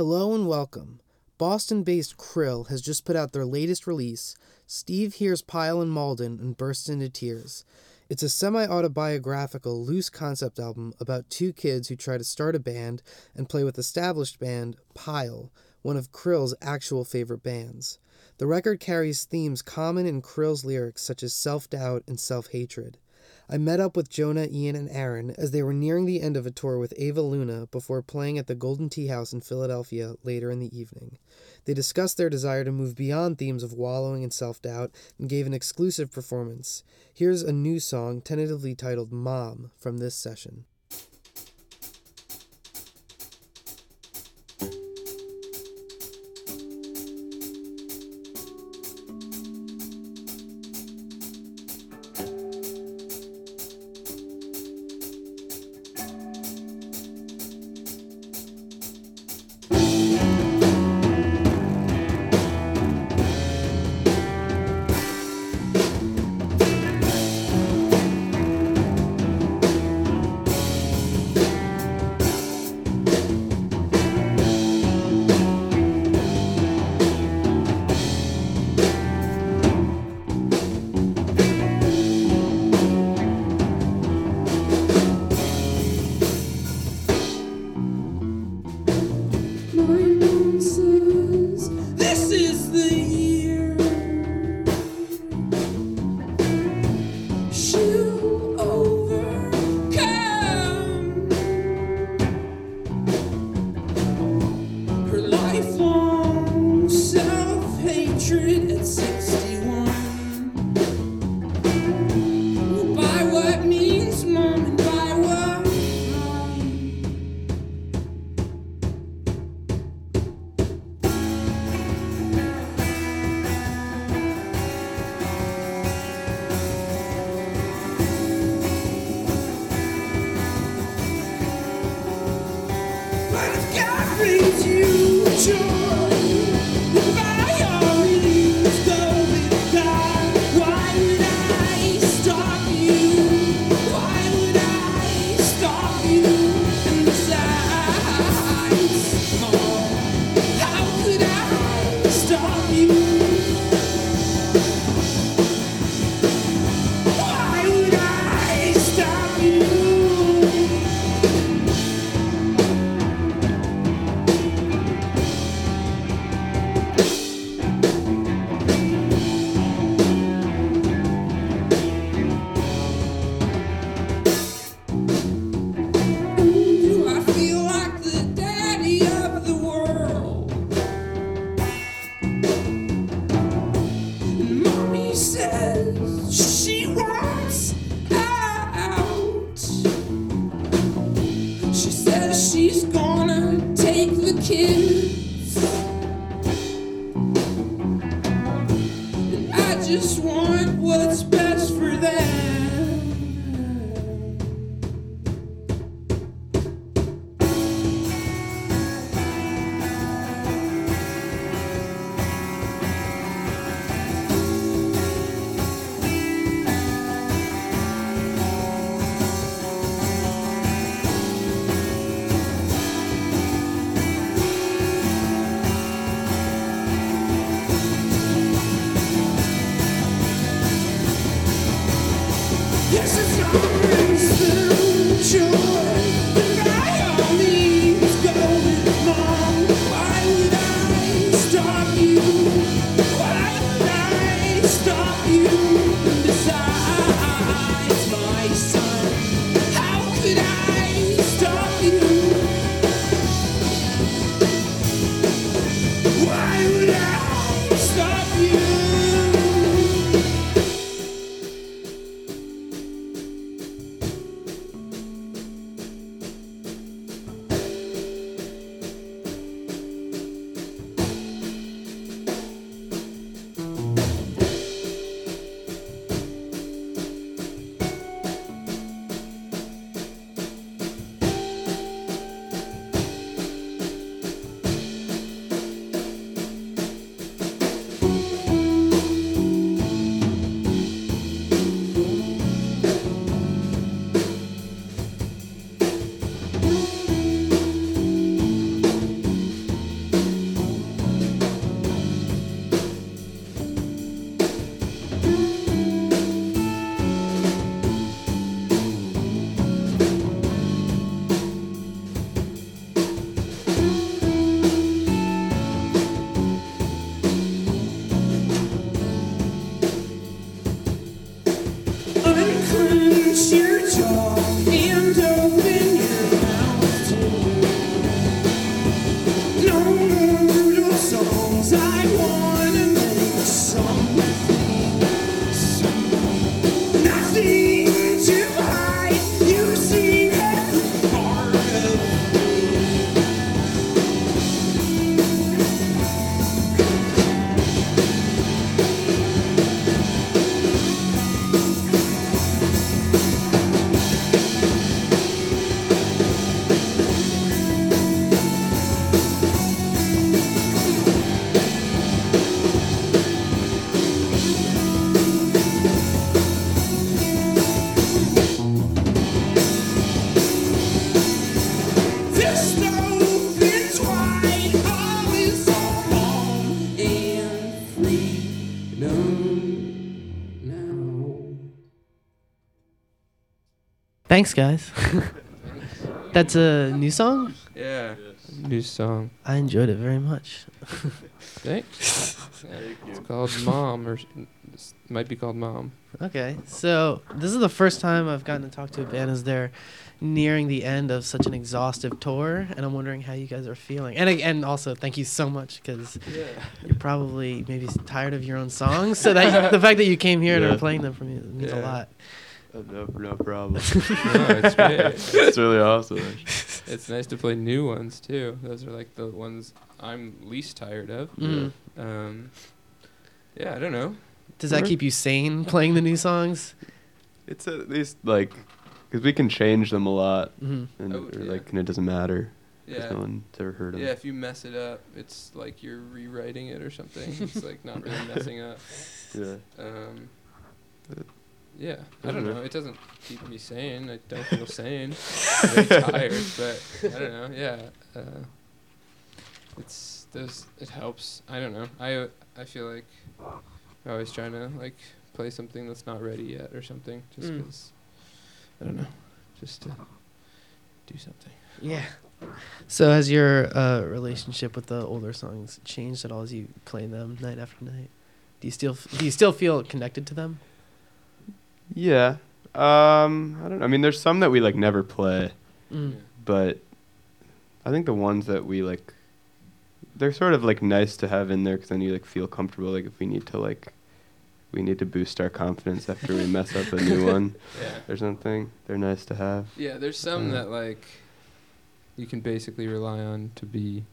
Hello and welcome. Boston based Krill has just put out their latest release. Steve hears Pile and Malden and bursts into tears. It's a semi autobiographical, loose concept album about two kids who try to start a band and play with established band Pile, one of Krill's actual favorite bands. The record carries themes common in Krill's lyrics, such as self doubt and self hatred. I met up with Jonah, Ian, and Aaron as they were nearing the end of a tour with Ava Luna before playing at the Golden Tea House in Philadelphia later in the evening. They discussed their desire to move beyond themes of wallowing and self doubt and gave an exclusive performance. Here's a new song, tentatively titled Mom, from this session. Thanks, guys. That's a new song. Yeah. New song. I enjoyed it very much. Thanks. Thank It's called Mom, or s- s- might be called Mom. Okay, so this is the first time I've gotten to talk to a band as they're nearing the end of such an exhaustive tour, and I'm wondering how you guys are feeling. And and also, thank you so much because you're probably maybe tired of your own songs. So that the fact that you came here and are playing them for me means a lot. Uh, no, no problem. No, it's great. it's really awesome. It's nice to play new ones too. Those are like the ones I'm least tired of. Mm. Um, yeah, I don't know. Does that keep you sane playing the new songs? It's at least like, because we can change them a lot, hmm and Oh, or, yeah. like, and it doesn't matter. Yeah. no one's ever heard them. Yeah, if you mess it up, it's like you're rewriting it or something. it's like not really messing up. Yeah. Um, yeah, I I don't don't know. know. It doesn't keep me sane. I don't feel sane. I'm very tired, but I don't know. Yeah, uh, it's there's it helps. I don't know. I I feel like I'm always trying to like play something that's not ready yet or something, just Mm. 'cause I don't know, just to do something. Yeah. So has your uh, relationship with the older songs changed at all as you play them night after night? Do you still do you still feel connected to them? Yeah. Um, I don't know. I mean, there's some that we like never play, Mm. but I think the ones that we like, they're sort of like nice to have in there because then you like feel comfortable. Like if we need to like, we need to boost our confidence after we mess up a new one Yeah. or something. They're nice to have. Yeah, there's some Uh, that like you can basically rely on to be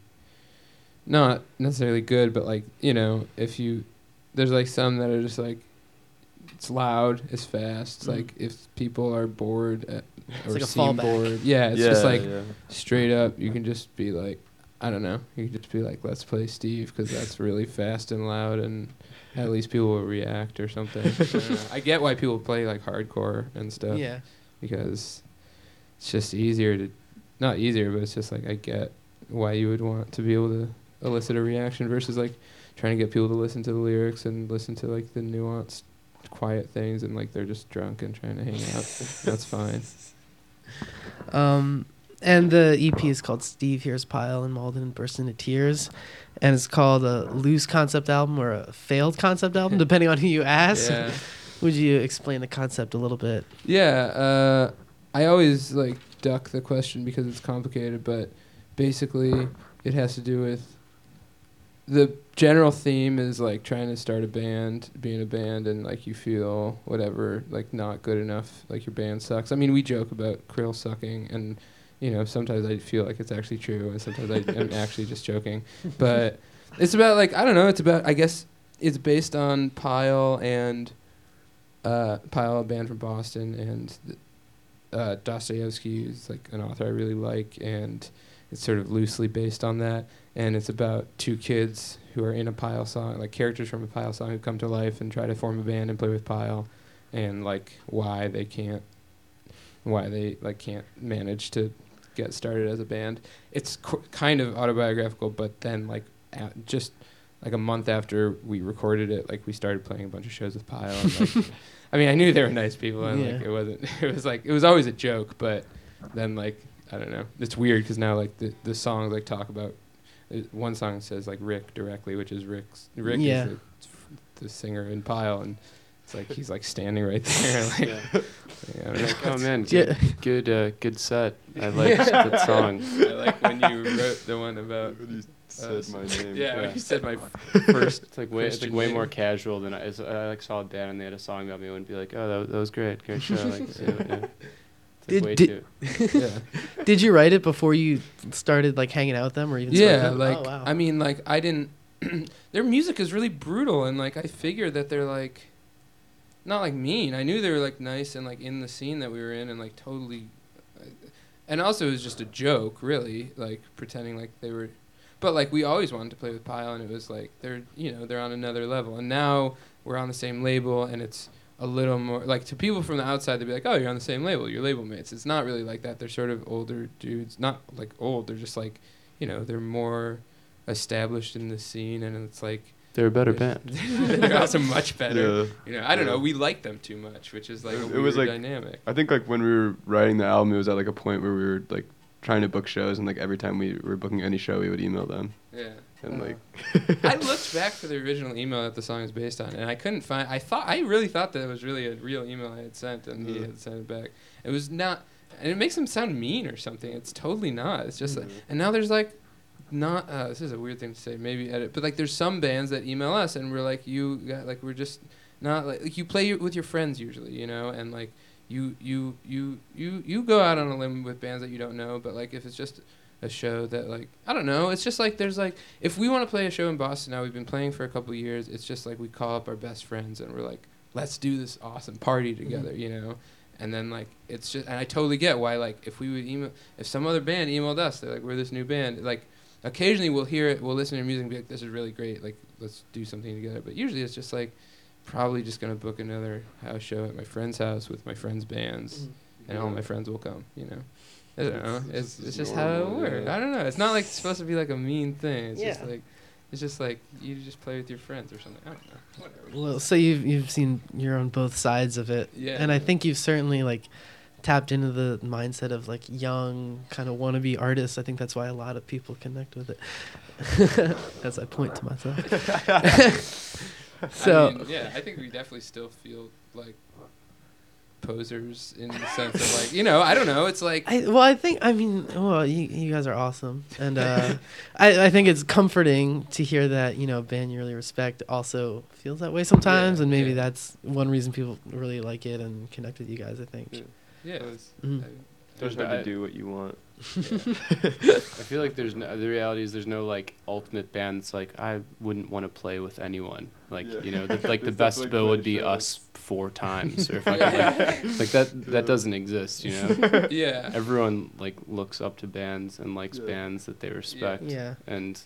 not necessarily good, but like you know, if you there's like some that are just like it's loud, it's fast. It's Mhm. like if people are bored at, or like seem bored, yeah, it's yeah, just like yeah. straight up. You can just be like, I don't know, you can just be like, let's play Steve because that's really fast and loud and. At least people will react or something. I. I get why people play like hardcore and stuff Yeah. because it's just easier to not easier but it's just like i get why you would want to be able to elicit a reaction versus like trying to get people to listen to the lyrics and listen to like the nuanced quiet things and like they're just drunk and trying to hang out that's fine Um, and the EP is called Steve Hears Pile and Malden Burst into Tears, and it's called a loose concept album or a failed concept album, depending on who you ask. yeah Would you explain the concept a little bit? yeah uh, i always like duck the question because it's complicated but basically it has to do with the general theme is like trying to start a band, being a band, and like you feel whatever like not good enough, like your band sucks. I mean, we joke about Krill sucking, and you know sometimes I feel like it's actually true, and sometimes I am actually just joking. But it's about like I don't know. It's about I guess it's based on Pile and uh, Pile, a band from Boston, and uh, Dostoevsky is like an author I really like, and it's sort of loosely based on that and it's about two kids who are in a Pile song, like characters from a Pile song who come to life and try to form a band and play with Pile, and like why they can't, why they like can't manage to get started as a band. It's qu- kind of autobiographical, but then like at just like a month after we recorded it, like we started playing a bunch of shows with Pile. And, like, I mean, I knew they were nice people, and like it wasn't. It was like it was always a joke, but then like I don't know. It's weird because now like the the songs like talk about uh, one song says like Rick directly, which is Rick's Rick Yeah. is the, the singer in Pile, and it's like he's like standing right there. Like, Yeah. I don't know. Like, oh man, Yeah. good, good, uh, good set. I like that song. I like when you wrote the one about Said my name. yeah, Yeah. you said my first. It's like way, it's like way more casual than I. I like saw a band and they had a song about me. I wouldn't be like, oh, that, was- that was great, great show. Like, yeah, yeah. Did- did- yeah. Did you write it before you started like hanging out with them or even? Yeah, like oh, wow. I mean, like I didn't. their music is really brutal, and like I figured that they're like, not like mean. I knew they were like nice and like in the scene that we were in, and like totally. Uh, and also, it was just a joke, really, like pretending like they were. But like we always wanted to play with Pile, and it was like they're you know they're on another level, and now we're on the same label, and it's a little more like to people from the outside they'd be like oh you're on the same label you're label mates it's not really like that they're sort of older dudes not like old they're just like you know they're more established in the scene and it's like They're a better There's- band. they're also much better. Yeah. You know, I don't Yeah. know. We like them too much, which is like It a was- weird it was like- dynamic. I think like when we were writing the album, it was at like a point where we were like trying to book shows, and like every time we were booking any show, we would email them, Yeah. And like I looked back for the original email that the song is based on, and I couldn't find. I thought I really thought that it was really a real email I had sent, and he had sent it back. It was not, and it makes him sound mean or something. It's totally not. It's just like, Mhm. and now there's like, not. Uh, this is a weird thing to say. Maybe edit, but like there's some bands that email us, and we're like, you got like we're just not like, like you play with your friends usually, you know, and like you you you you you go out on a limb with bands that you don't know, but like if it's just a show that like I don't know, it's just like there's like if we want to play a show in Boston now, we've been playing for a couple of years. It's just like we call up our best friends and we're like, let's do this awesome party mm-hmm. together, you know. And then like it's just, and I totally get why like if we would email, if some other band emailed us, they're like we're this new band, like occasionally we'll hear it, we'll listen to your music and be like this is really great, like let's do something together. But usually it's just like probably just gonna book another house show at my friend's house with my friends' bands, mm-hmm. and all my friends will come, you know. I don't know. It's- It's it's it's just how it works. yeah. I don't know. It's not like it's supposed to be like a mean thing. It's just like it's just like you just play with your friends or something. I don't know. Whatever. Well, so you've you've seen you're on both sides of it, Yeah. and I think you've certainly like tapped into the mindset of like young kind of wannabe artists. I think that's why a lot of people connect with it. As I point to myself. so I mean, yeah, I think we definitely still feel like posers in the sense of like you know I don't know. It's like I well I think I mean well you, you guys are awesome and uh, I I think it's comforting to hear that you know a band you really respect also feels that way sometimes Yeah, and maybe yeah. that's one reason people really like it and connect with you guys I think. Yeah. yeah. Mhm. I- There's There's hard no- to do what you want. I feel like there's no, the reality is there's no like ultimate band that's like I wouldn't want to play with anyone. Like Yeah. you know, the, like the best bill would be shows. us four times, or if I could, like, like that that doesn't exist. You know, yeah. everyone like looks up to bands and likes Yeah. bands that they respect, Yeah. and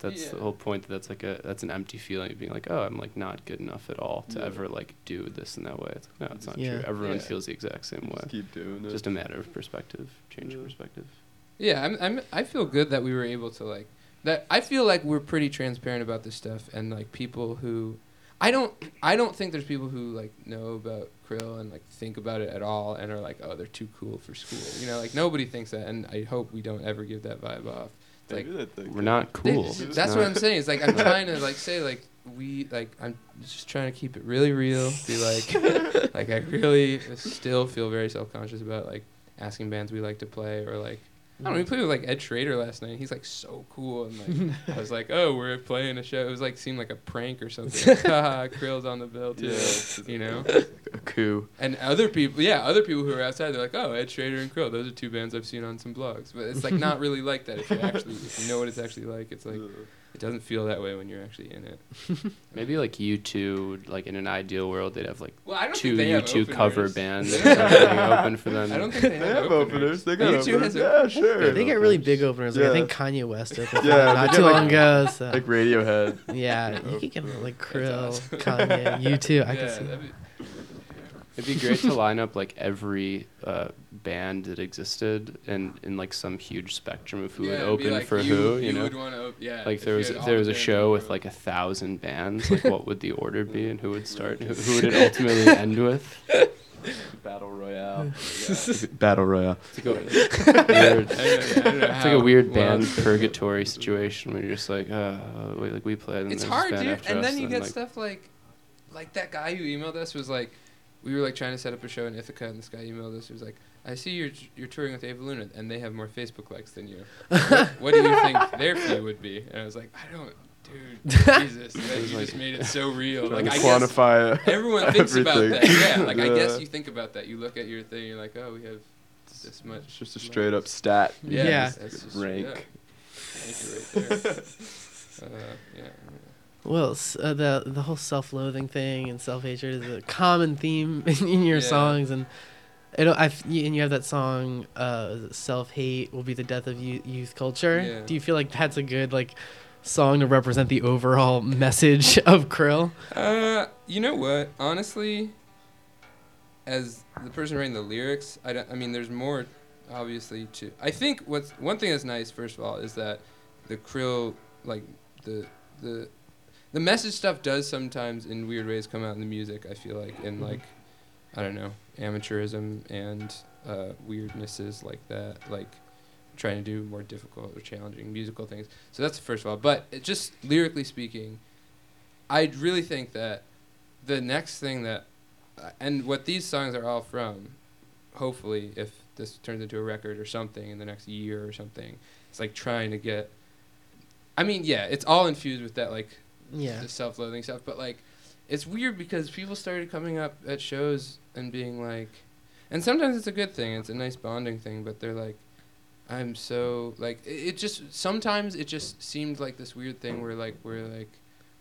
that's the whole point. That that's like a that's an empty feeling of being like, oh, I'm like not good enough at all to Yeah. ever like do this in that way. It's like, no, it's not Yeah. true. Everyone Yeah. feels the exact same way. Just keep doing it. Just a matter of perspective, change of Yeah. perspective. Yeah, I'm, I'm, I feel good that we were able to like that. I feel like we're pretty transparent about this stuff, and like people who, I don't, I don't think there's people who like know about Krill and like think about it at all, and are like, oh, they're too cool for school. You know, like nobody thinks that, and I hope we don't ever give that vibe off. It's like Maybe that's like We're not they- cool. that's It's what I'm saying. It's like I'm trying to like say like we like I'm just trying to keep it really real. Be like, like I really still feel very self conscious about like asking bands we like to play or like I don't know. We played with like Ed Schrader last night. He's like so cool, and like I was like, oh, we're playing a show. It was like seemed like a prank or something. Like, Krill's on the bill too. Yeah, You know, a coup. and other people, yeah, other people who are outside, they're like, oh, Ed Schrader and Krill. Those are two bands I've seen on some blogs. But it's like not really like that. If you actually, if you know what it's actually like, it's like it doesn't feel that way when you're actually in it. Maybe like U2, like in an ideal world, they'd have like Well, I don't two think they you have two cover bands or something open for them. I don't think they have, They have openers. They got U2 openers. has Yeah, openers. sure. They get really big openers. Like, I think Kanye West opened Yeah, yeah, not too like- long ago. So. Like Radiohead. yeah, you could get like Krill, awesome. Kanye, you too. I yeah, can see. That'd be- It'd be great to line up like every uh, band that existed and in like some huge spectrum of who yeah, would open like for who. You, know, would wanna op- yeah, like there was had if there was a show with like a thousand bands. Like what would the order be, and who would start? Who, who would it ultimately end with? Battle Royale. Battle Royale. It's like a weird, I don't know- I don't know it's like a weird band purgatory situation where you're just like, uh, wait, like we play. And It's hard, dude. after And us, then you get like, stuff like, like that guy who emailed us was like, we were like trying to set up a show in Ithaca, and this guy emailed us. He was like, "I see you're you're touring with Ava Luna, and they have more Facebook likes than you. What, what do you think their fee would be?" And I was like, "I don't, dude, Jesus, that, was you like- just made it so real. Like to I guess quantify it. everyone thinks about that. Yeah, like I guess you think about that. You look at your thing, you're like, oh, we have this much. It's just a straight up stat. Yeah, Yeah. That's, that's just Rank. up. Thank you right there. uh, yeah. Well, uh, the the whole self-loathing thing and self-hatred is a common theme in, in your Yeah. songs, and I don't. I and you have that song, uh, "Self-hate will be the death of youth, youth culture." Yeah. Do you feel like that's a good like song to represent the overall message of Krill? Uh, you know what? Honestly, as the person writing the lyrics, I don't. I mean, there's more, obviously. To I think what's one thing that's nice. First of all, is that the krill, like the the the message stuff does sometimes in weird ways come out in the music. I feel like in like I don't know amateurism and uh, weirdnesses like that, like trying to do more difficult or challenging musical things. So that's the first of all. But it just lyrically speaking, I really think that the next thing that uh, and what these songs are all from, hopefully, if this turns into a record or something in the next year or something, it's like trying to get. I mean, yeah, it's all infused with that like Yeah. the self-loathing stuff, but like, it's weird because people started coming up at shows and being like, and sometimes it's a good thing, it's a nice bonding thing, but they're like, I'm so like it, it just sometimes it just seemed like this weird thing where like we're like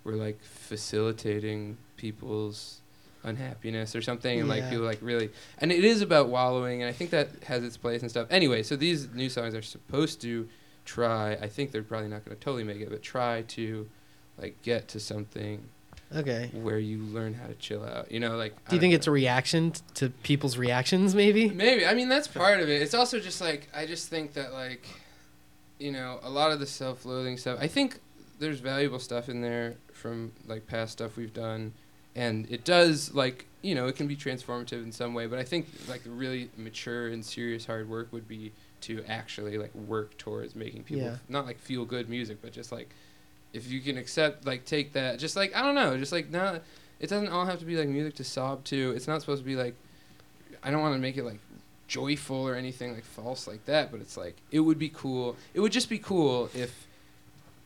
we're like facilitating people's unhappiness or something and like people like really and it is about wallowing and i think that has its place and stuff anyway so these new songs are supposed to try i think they're probably not going to totally make it but try to like get to something Okay. where you learn how to chill out you know like Do you think know. it's a reaction to people's reactions? Maybe. Maybe. I mean, that's part of it. It's also just like I just think that like, you know, a lot of the self-loathing stuff. I think there's valuable stuff in there from like past stuff we've done, and it does like you know it can be transformative in some way. But I think like the really mature and serious hard work would be to actually like work towards making people Yeah. f- not like feel good music, but just like if you can accept like take that just like I don't know, just like not. It doesn't all have to be like music to sob to. It's not supposed to be like. I don't want to make it like joyful or anything like false like that, but it's like it would be cool. It would just be cool if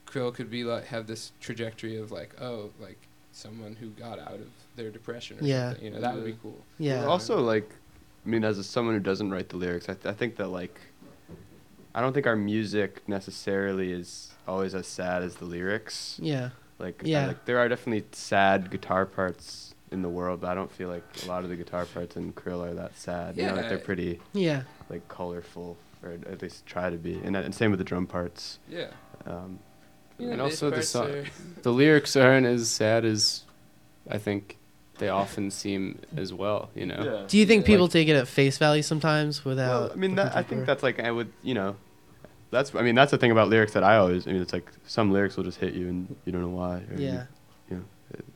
Krill could be like have this trajectory of like oh like someone who got out of their depression or Yeah. something. You know that would be cool. Yeah. Well, also, like, I mean, as a, someone who doesn't write the lyrics, I, th- I think that like, I don't think our music necessarily is always as sad as the lyrics. Yeah. Like, I- Yeah. like there are definitely sad guitar parts in the world, but I don't feel like a lot of the guitar parts in Krill are that sad. You know, like they're pretty Yeah. like colorful, or at least try to be. And, and same with the drum parts. Yeah. Um, You know, And also the song- The lyrics aren't as sad as I think they often seem as well. You know. Do you think Yeah. people Like- take it at face value sometimes without? Well, I mean, that, I think that's like I would, you know, that's I mean that's the thing about lyrics that I always. I mean, it's like some lyrics will just hit you and you don't know why. Or you- Yeah. You, know,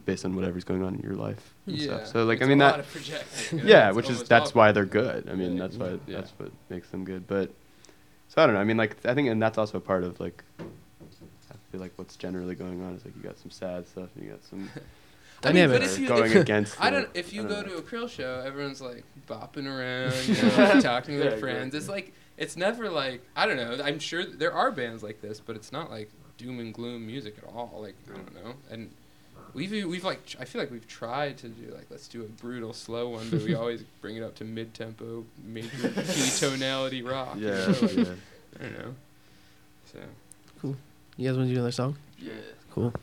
based on whatever's going on in your life and yeah. stuff. So like It's I mean a lot that. of projecting, Yeah, which is that's all- why they're good. I mean, Yeah. that's why Yeah. that's what makes them good. But so I don't know. I mean, like I think, and that's also a part of like. I feel like what's generally going on is like you got some sad stuff and you got some. I mean, Dynamic. but that if you going if, against. I don't. If you go don't to know. a Krill show, everyone's like bopping around, you know, talking to Yeah, their friends. It's like it's never like I don't know. I'm sure there are bands like this, but it's not like doom and gloom music at all. Like I don't know. And we've we've like I feel like we've tried to do like let's do a brutal slow one, but we always bring it up to mid tempo, major key tonality rock. Yeah, know, like, yeah. I don't know. So cool. You guys want to do another song? yeah. Cool.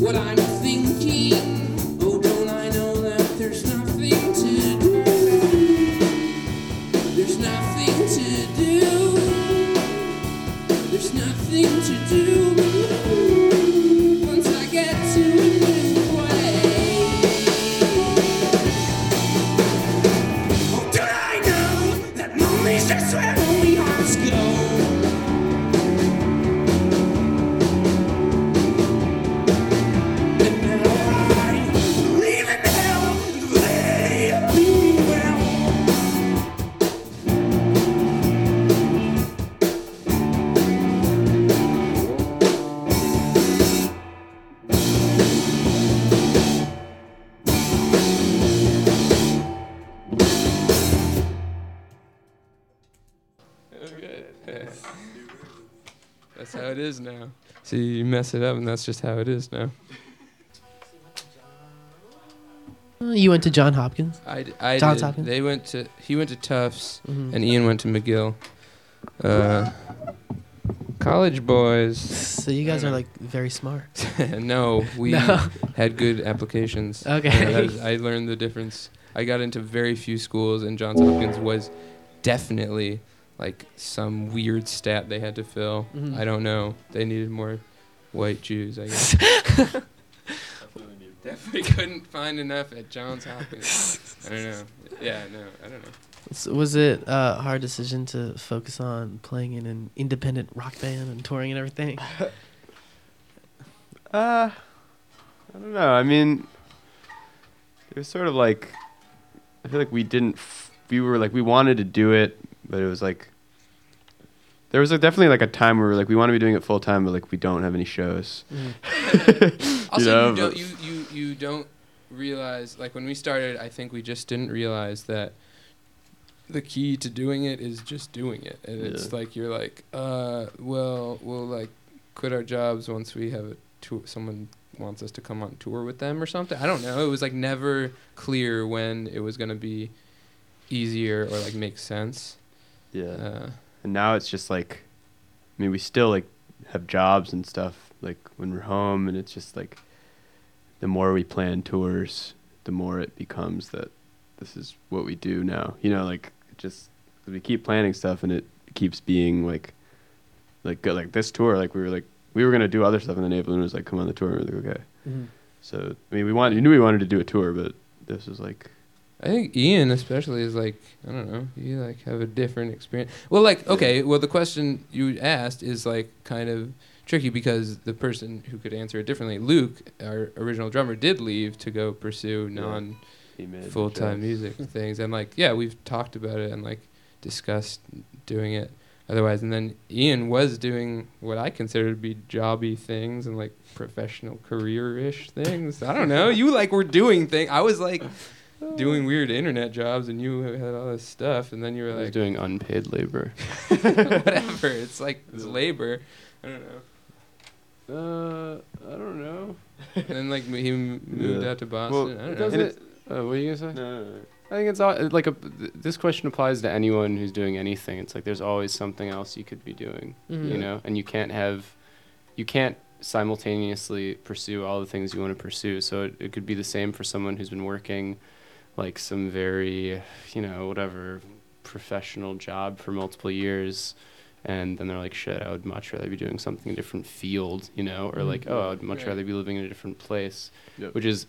what I'm. Mess it up, and that's just how it is now. Uh, You went to John Hopkins. I, d- I Johns did. Hopkins? They went to. He went to Tufts, Mhm. and Ian went to McGill. Uh, college boys. So you guys are like very smart. no, we No. had good applications. Okay. Yeah, that is- I learned the difference. I got into very few schools, and Johns Hopkins was definitely like some weird stat they had to fill. Mhm. I don't know. They needed more white Jews, I guess. definitely couldn't find enough at Johns Hopkins. I don't know. Yeah, no, I don't know. So was it a hard decision to focus on playing in an independent rock band and touring and everything? Uh, I don't know. I mean, it was sort of like I feel like we didn't. F- we were like we wanted to do it, but it was like there was like definitely like a time where we were like we want to be doing it full time, but like we don't have any shows. Also, know, you, don't you, you you don't realize like when we started, I think we just didn't realize that the key to doing it is just doing it, and it's like you're like, uh, well, we'll like quit our jobs once we have a tour. Someone wants us to come on tour with them or something. I don't know. It was like never clear when it was gonna be easier or like make sense. Yeah. Uh, and now it's just like i mean we still like have jobs and stuff like when we're home and it's just like the more we plan tours the more it becomes that this is what we do now. You know like just we keep planning stuff and it keeps being like like good like this tour like we were like we were gonna do other stuff and then Ava Luna was like come on the tour. And we are like okay. Mm-hmm. So i mean we wanted you knew we wanted to do a tour but this was like I think Ian especially is like I don't know. You like have a different experience. Well, like okay. Well, the question you asked is like kind of tricky because the person who could answer it differently, Luke, our original drummer, did leave to go pursue non he made the full time music things, and like yeah, we've talked about it and like discussed doing it otherwise. And then Ian was doing what I consider to be jobby things and like professional career ish things. I don't know. You like were doing things. I was like doing weird internet jobs, and you had all this stuff, and then you were I was like doing unpaid labor. whatever. It's like it's labor. I don't know. Uh, I don't know. And then like he moved Yeah. out to Boston. Well, I don't know. doesn't it? Uh, what are you gonna say? no, no, no. I think it's all like a. th- This question applies to anyone who's doing anything. It's like there's always something else you could be doing, Mhm. you know, and you can't have, you can't simultaneously pursue all the things you want to pursue. So it, it could be the same for someone who's been working, like some very, you know, whatever, professional job for multiple years, and then they're like, shit, I would much rather be doing something in a different field, you know, or Mhm. like, oh, I would much Right. rather be living in a different place, Yep. which is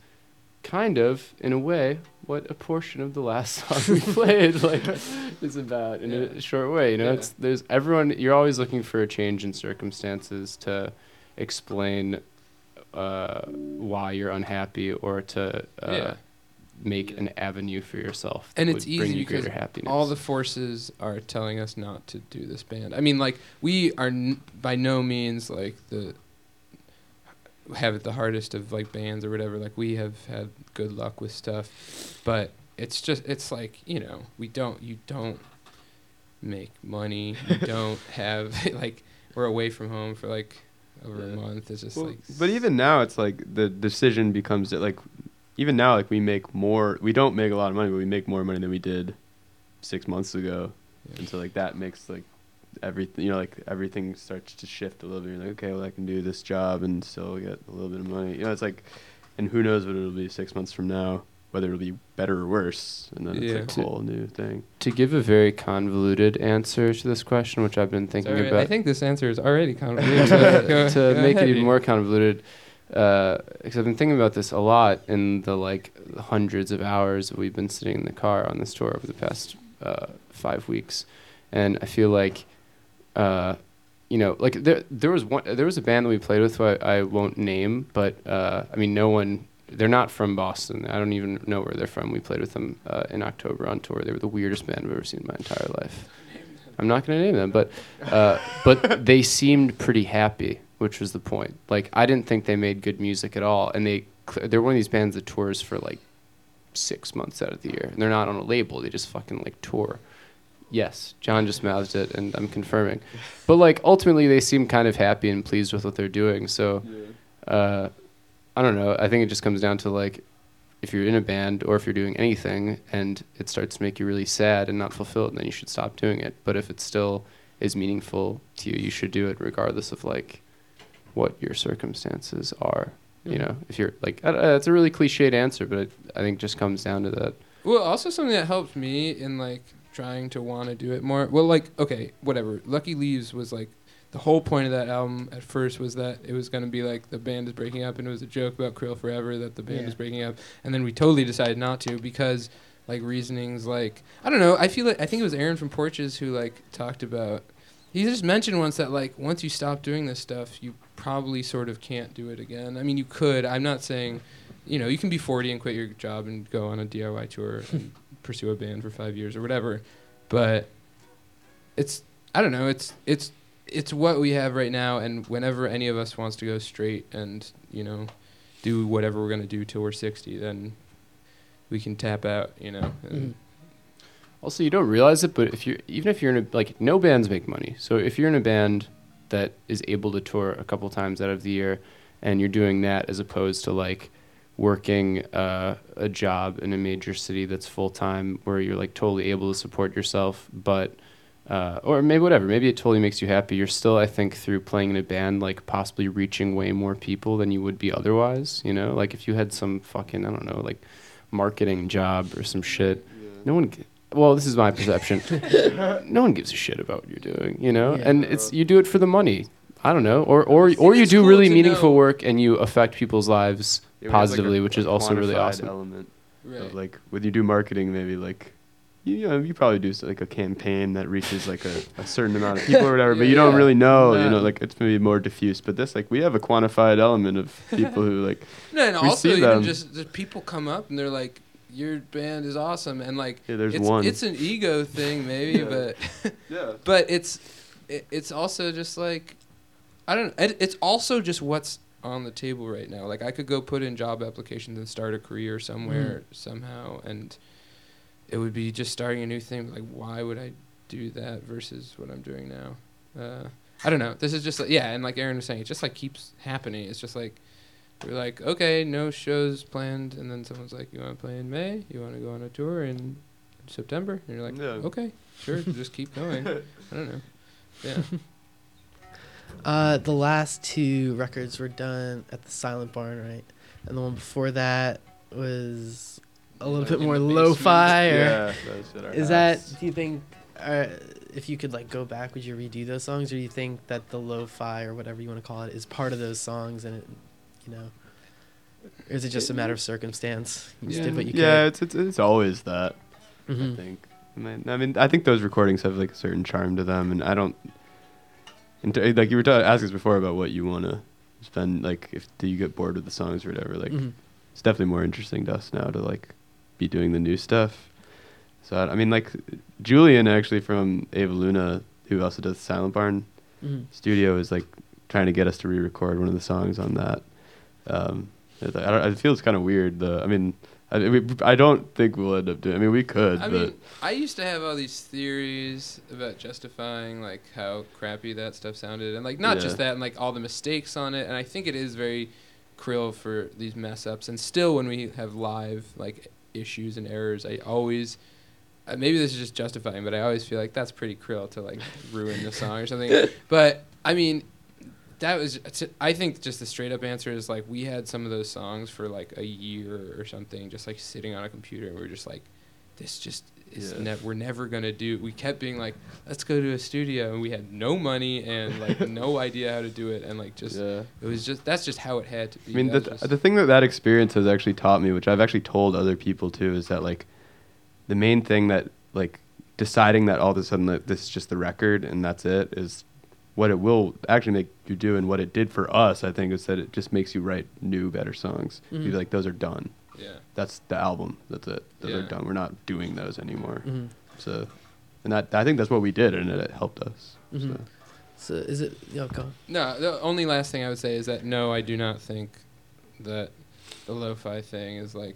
kind of in a way what a portion of the last song we played like is about in Yeah. a short way you know Yeah. it's there's everyone you're always looking for a change in circumstances to explain uh, why you're unhappy or to uh, Yeah. Make an avenue for yourself And it's would bring easy you greater because happiness all the forces are telling us not to do this band. I mean, like we are n- by no means like the have it the hardest of like bands or whatever. Like we have had good luck with stuff, but it's just it's like you know we don't you don't make money. You don't have like we're away from home for like over a Yeah. month. It's just Well, like but even now, it's like the decision becomes that like, even now, like we make more. We don't make a lot of money, but we make more money than we did six months ago, Yeah. and so like that makes like everything. You know, like everything starts to shift a little bit. You're like, okay, well, I can do this job and still get a little bit of money. You know, it's like, and who knows what it'll be six months from now, whether it'll be better or worse, and then Yeah. it's like a whole new thing. to give a very convoluted answer to this question which i've been thinking alright. about I think this answer is already convoluted. to, to make ahead, it even more convoluted, because I've been thinking about this a lot in the like hundreds of hours we've been sitting in the car on this tour over the past uh, five weeks, and I feel like, uh, you know, like there there was one there was a band that we played with who I, I won't name, but uh, I mean no one. They're not from Boston. I don't even know where they're from. We played with them uh, in October on tour. They were the weirdest band I've ever seen in my entire life. I'm not going to name them, but uh, but they seemed pretty happy, which was the point. Like I didn't think they made good music at all, and they they're one of these bands that tours for like six months out of the year, and they're not on a label. They just fucking like tour Yes, John just mouthed it, and I'm confirming. But like ultimately, they seem kind of happy and pleased with what they're doing. So, uh, I don't know. I think it just comes down to like, if you're in a band or if you're doing anything and it starts to make you really sad and not fulfilled, then you should stop doing it. But if it still is meaningful to you, you should do it regardless of like what your circumstances are. You know, if you're like, I, uh, it's a really cliched answer, but it, I think just comes down to that. Well, also something that helped me in like trying to want to do it more. Well, like okay, whatever. Lucky Leaves was like the whole point of that album at first was that it was gonna be like the band is breaking up, and it was a joke about Krill Forever that the band Yeah. is breaking up, and then we totally decided not to because like reasonings like I don't know. I feel like I think it was Aaron from Porches who like talked about. He just mentioned once that like once you stop doing this stuff, you probably sort of can't do it again. I mean, you could. I'm not saying, you know, you can be 40 and quit your job and go on a DIY tour and pursue a band for five years or whatever. But it's I don't know. It's it's it's what we have right now, and whenever any of us wants to go straight and you know do whatever we're gonna do till we're 60, then we can tap out. You know. And mm-hmm. Also, you don't realize it, but if you're even if you're in a like no bands make money. So if you're in a band that is able to tour a couple times out of the year, and you're doing that as opposed to like working uh, a job in a major city that's full time, where you're like totally able to support yourself, but uh, or maybe whatever, maybe it totally makes you happy. You're still, I think, through playing in a band, like possibly reaching way more people than you would be otherwise. You know, like if you had some fucking I don't know, like marketing job or some shit. No one. Gi- Well, this is my perception. no one gives a shit about what you're doing, you know. Yeah. And it's you do it for the money. I don't know, or or or you do cool really meaningful know- work and you affect people's lives Yeah, we have, like, a- positively, which a is also really awesome. Element right. of like when you do marketing, maybe like you, you know you probably do like a campaign that reaches like a, a certain amount of people or whatever, but you don't Yeah. really know. You know, like it's maybe more diffuse. But this like we have a quantified element of people who like No, and We also see even them. just people come up and they're like, "Your band is awesome," and like yeah, there's it's one. it's an ego thing maybe, Yeah. but yeah. but it's it, it's also just like I don't. It, it's also just what's on the table right now. Like I could go put in job applications and start a career somewhere somehow, and it would be just starting a new thing. Like why would I do that versus what I'm doing now? Uh, I don't know. This is just like yeah, and like Aaron was saying, it just like keeps happening. It's just like we're like okay, no shows planned, and then someone's like, you want to play in May? You want to go on a tour in September? And you're like, Yeah. okay, sure, just keep going. I don't know. Yeah. Uh, the last two records were done at the Silent Barn, right? And the one before that was a little Like bit more lo-fi. Or Yeah, that's at is house. that? Do you think? Uh, if you could like go back, would you redo those songs, or do you think that the lo-fi or whatever you want to call it is part of those songs, and it, you know, or is it just a matter of circumstance? You just did what you yeah, it's, it's it's always that. I Mhm. think. I mean, I mean, I think those recordings have like a certain charm to them, and I don't. And t- like you were ta- asking us before about what you want to spend, like if do you get bored with the songs or whatever. Like Mhm. it's definitely more interesting to us now to like be doing the new stuff. So I, I mean, like Julian actually from Ava Luna, who also does Silent Barn Mhm. Studio, is like trying to get us to re-record one of the songs on that. Um, I, I feel it's kind of weird. The I mean, I, we, I don't think we'll end up doing. I mean, we could, I but mean, I used to have all these theories about justifying like how crappy that stuff sounded, and like not Yeah. just that, and like all the mistakes on it. And I think it is very krill for these mess ups. And still, when we have live like issues and errors, I always uh, maybe this is just justifying, but I always feel like that's pretty krill to like ruin the song or something. But I mean. That was, I think, just the straight up answer is like we had some of those songs for like a year or something, just like sitting on a computer, and we were just like, this just is Yeah. ne- we're never gonna do. We kept being like, let's go to a studio, and we had no money and like no idea how to do it, and like just yeah. it was just that's just how it had to be. I mean, That the, just- the thing that that experience has actually taught me, which I've actually told other people too, is that like the main thing that like deciding that all of a sudden that this is just the record and that's it is what it will actually make you do and what it did for us. I think is that it just makes you write new, better songs. You'd be Mhm. like, those are done. yeah. That's the album. That's it. Those are done. We're not doing those anymore. Mhm. So, and that I think that's what we did, and it helped us. Mhm. So is it? Yeah, go. on. No, the only last thing I would say is that no, I do not think that the lo-fi thing is like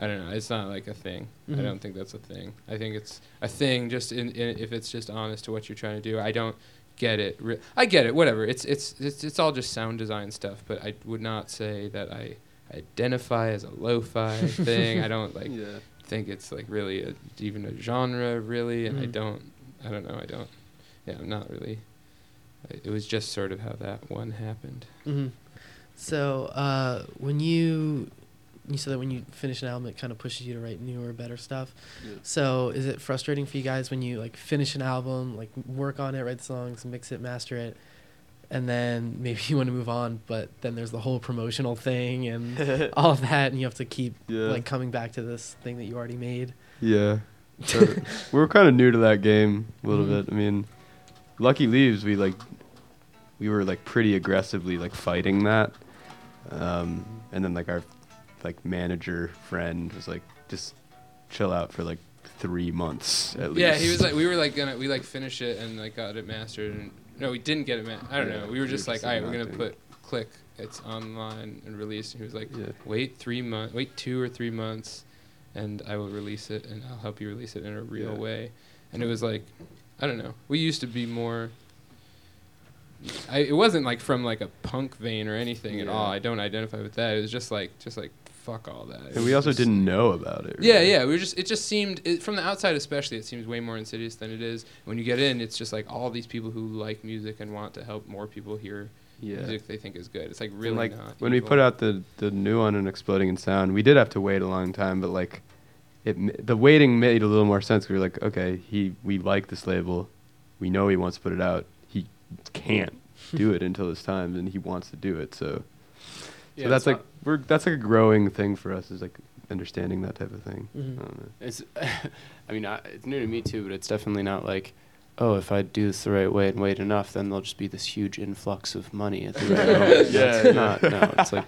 I don't know. It's not like a thing. Mhm. I don't think that's a thing. I think it's a thing just in, in if it's just honest to what you're trying to do. I don't get it. Re- I get it. Whatever. It's it's it's it's all just sound design stuff. But I would not say that I identify as a lo-fi thing. I don't like yeah. think it's like really a, even a genre really, and I Mhm. don't. I don't know. I don't. Yeah, I'm not really. I, it was just sort of how that one happened. hmm So uh, when you you said that when you finish an album, it kind of pushes you to write newer, better stuff. Yeah. So is it frustrating for you guys when you like finish an album, like work on it, write songs, mix it, master it, and then maybe you want to move on, but then there's the whole promotional thing and all of that, and you have to keep Yeah. like coming back to this thing that you already made. Yeah. We were kind of new to that game a little Mhm. bit. I mean, Lucky Leaves, we like, we were like pretty aggressively like fighting that, um, and then like our like manager friend was like, just chill out for like three months at least. Yeah, he was like, we were like gonna, we like finish it and like got it mastered, and no, we didn't get it. Ma- I don't Yeah, know. We were we just were like, all right, we're gonna doing put click. It's online and released. And he was like, Yeah. wait three months, wait two or three months, and I will release it, and I'll help you release it in a real Yeah. way. And it was like, I don't know. We used to be more. I, it wasn't like from like a punk vein or anything at all. I don't identify with that. It was just like, just like fuck all that. It And we also just- didn't know about it. yeah, really. yeah. We just. It just seemed it, from the outside, especially, it seems way more insidious than it is. When you get in, it's just like all these people who like music and want to help more people hear Yeah. music they think is good. It's like And, really like not. when we put out the the new one and exploding in sound we did have to wait a long time but like it the waiting made a little more sense we were like okay he we like this label we know he wants to put it out he can't do it until this time and he wants to do it so Yeah, so that's like not- we're that's like a growing thing for us is like understanding that type of thing Mhm. I. It's, I mean, I, it's new to me too, but it's definitely not like, oh, if I do this the right way and wait enough, then there'll just be this huge influx of money at the right moment. Yeah, That's yeah. not. No, it's like,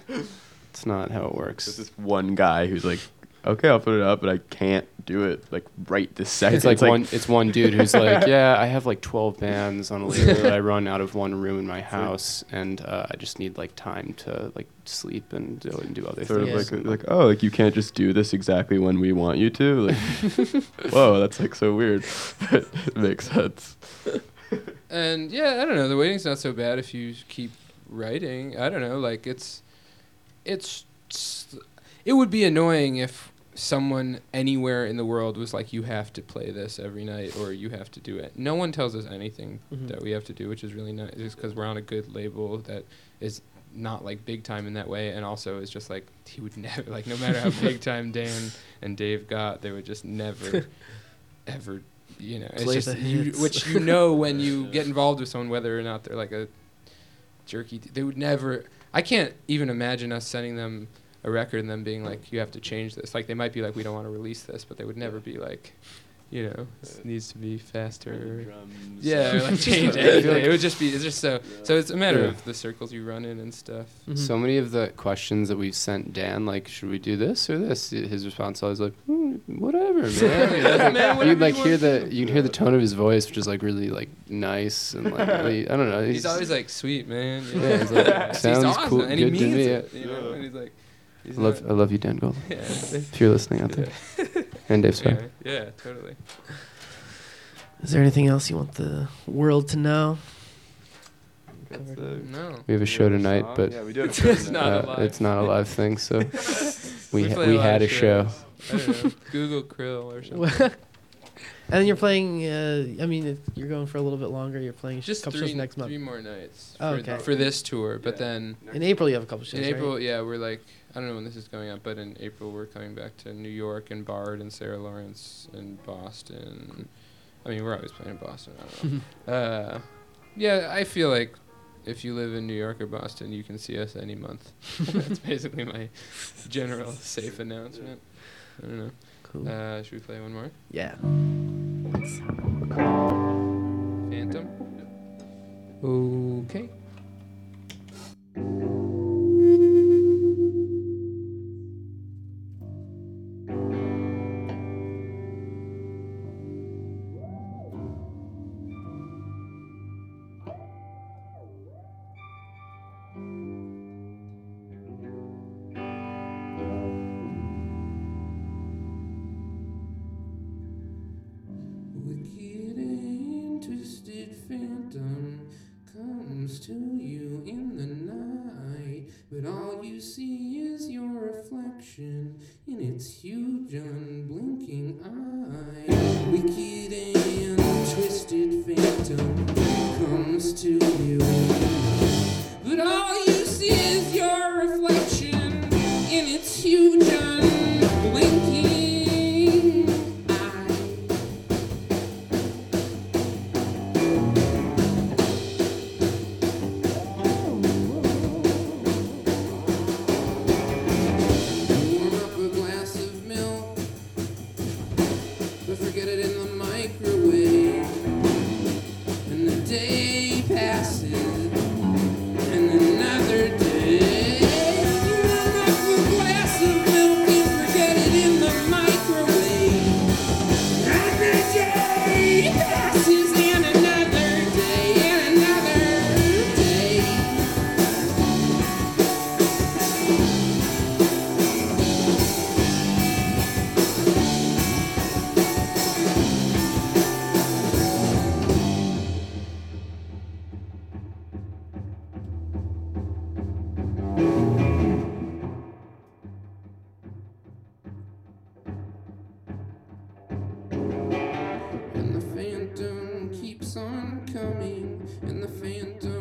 it's not how it There's works. this one guy who's like okay i'll put it up but i can't do it like right this second It's like one. It's one dude who's like, yeah, I have like twelve bands on a label that I run out of one room in my house, and uh, I just need like time to like sleep and do and do other sort things. of like like oh like you can't just do this exactly when we want you to like whoa that's like so weird but it makes sense And yeah, I don't know. The waiting's not so bad if you keep writing. I don't know. Like it's, it's, it would be annoying if someone anywhere in the world was like, you have to play this every night or you have to do it. No one tells us anything Mhm. that we have to do, which is really nice. Just because we're on a good label that is not like big time in that way, and also is just like he would never like no matter how big time Dan and Dave got, they would just never, ever. You know, it's just you, which you know when you get involved with someone, whether or not they're like a jerky. They would never. I can't even imagine us sending them a record and them being like, mm. "You have to change this." Like they might be like, "We don't want to release this," but they would never be like, you know, this needs to be faster. Yeah, or, like change I anything. it would just be. It's just so. So it's a matter Yeah. of the circles you run in and stuff. Mhm. So many of the questions that we've sent Dan, like, should we do this or this? His response always like, "Hmm, whatever, man. Yeah, man, whatever You'd like you hear want the you can hear the tone of his voice, which is like really like nice and like really, I don't know. He's, always like, "Sweet man." you Yeah, he's like, He's "Sounds awesome, cool, and he good to means me." it. You know, Yeah. and he's like, he's I love I love you, Dan Gold. Yeah. If you're listening out there, and Dave Spade. Anyway, yeah, totally. Is there anything else you want the world to know? No. We have a show tonight, but yeah we do have a It's show tonight. not uh, a live it's not a live thing. So we ha- we lot had of a show. shows. I don't know. Google Krill or something. And then you're playing. Uh, I mean, if you're going for a little bit longer. You're playing Just a couple three, shows next month. three more nights Oh, for, okay. for this tour. But Yeah. then In April, you have a couple shows. in right? April, yeah, we're like I don't know when this is going up, but in April we're coming back to New York and Bard and Sarah Lawrence and Boston. I mean, we're always playing in Boston. I don't know. uh, yeah, I feel like if you live in New York or Boston, you can see us any month. That's basically my general safe announcement. I don't know. Cool. Uh, should we play one more? yeah. Phantom. Okay. see is your reflection in its huge unblinking eye. Wicked and twisted phantom comes to you. Keeps coming, and the phantom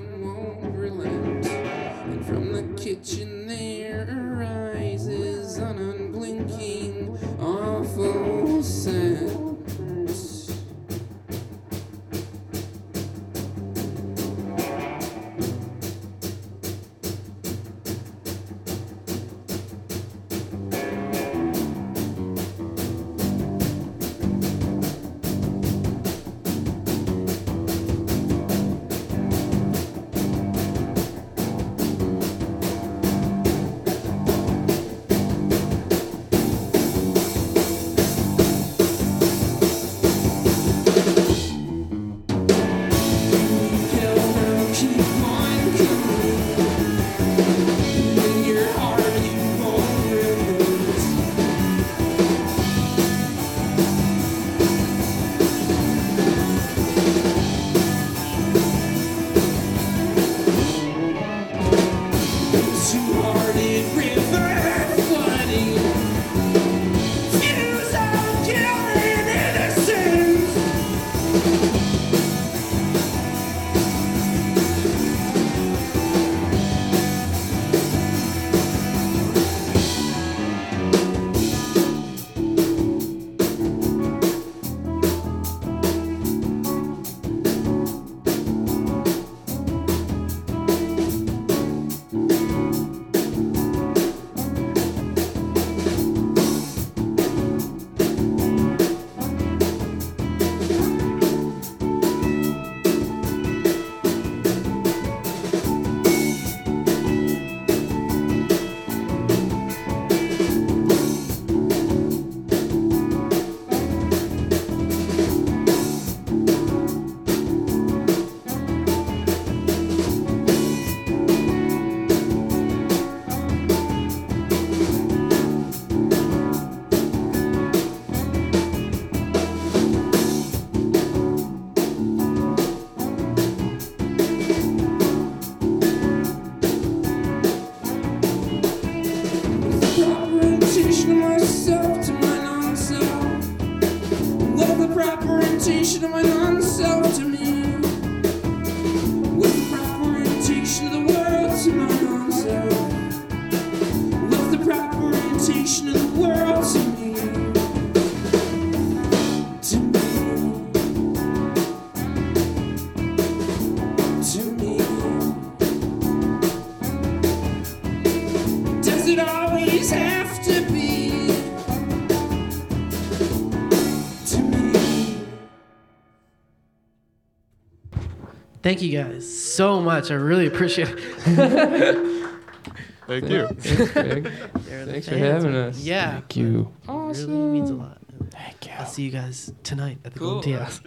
Thank you guys so much. I really appreciate it. Thank you. Thanks, Greg. Thanks for having us. Yeah. Thank you. Really means a lot. Thank you. I'll see you guys tonight at the Cool. Golden Tias.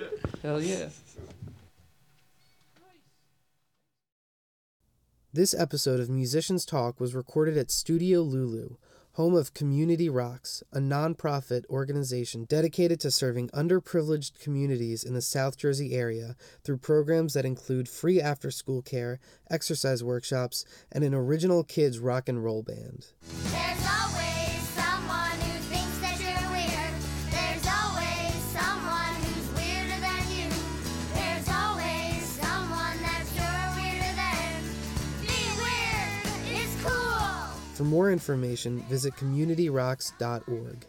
Hell yeah. This episode of Musicians Talk was recorded at Studio Lulu, home of Community Rocks, a nonprofit organization dedicated to serving underprivileged communities in the South Jersey area through programs that include free after school care, exercise workshops, and an original kids rock and roll band. For more information, visit communityrocks.org.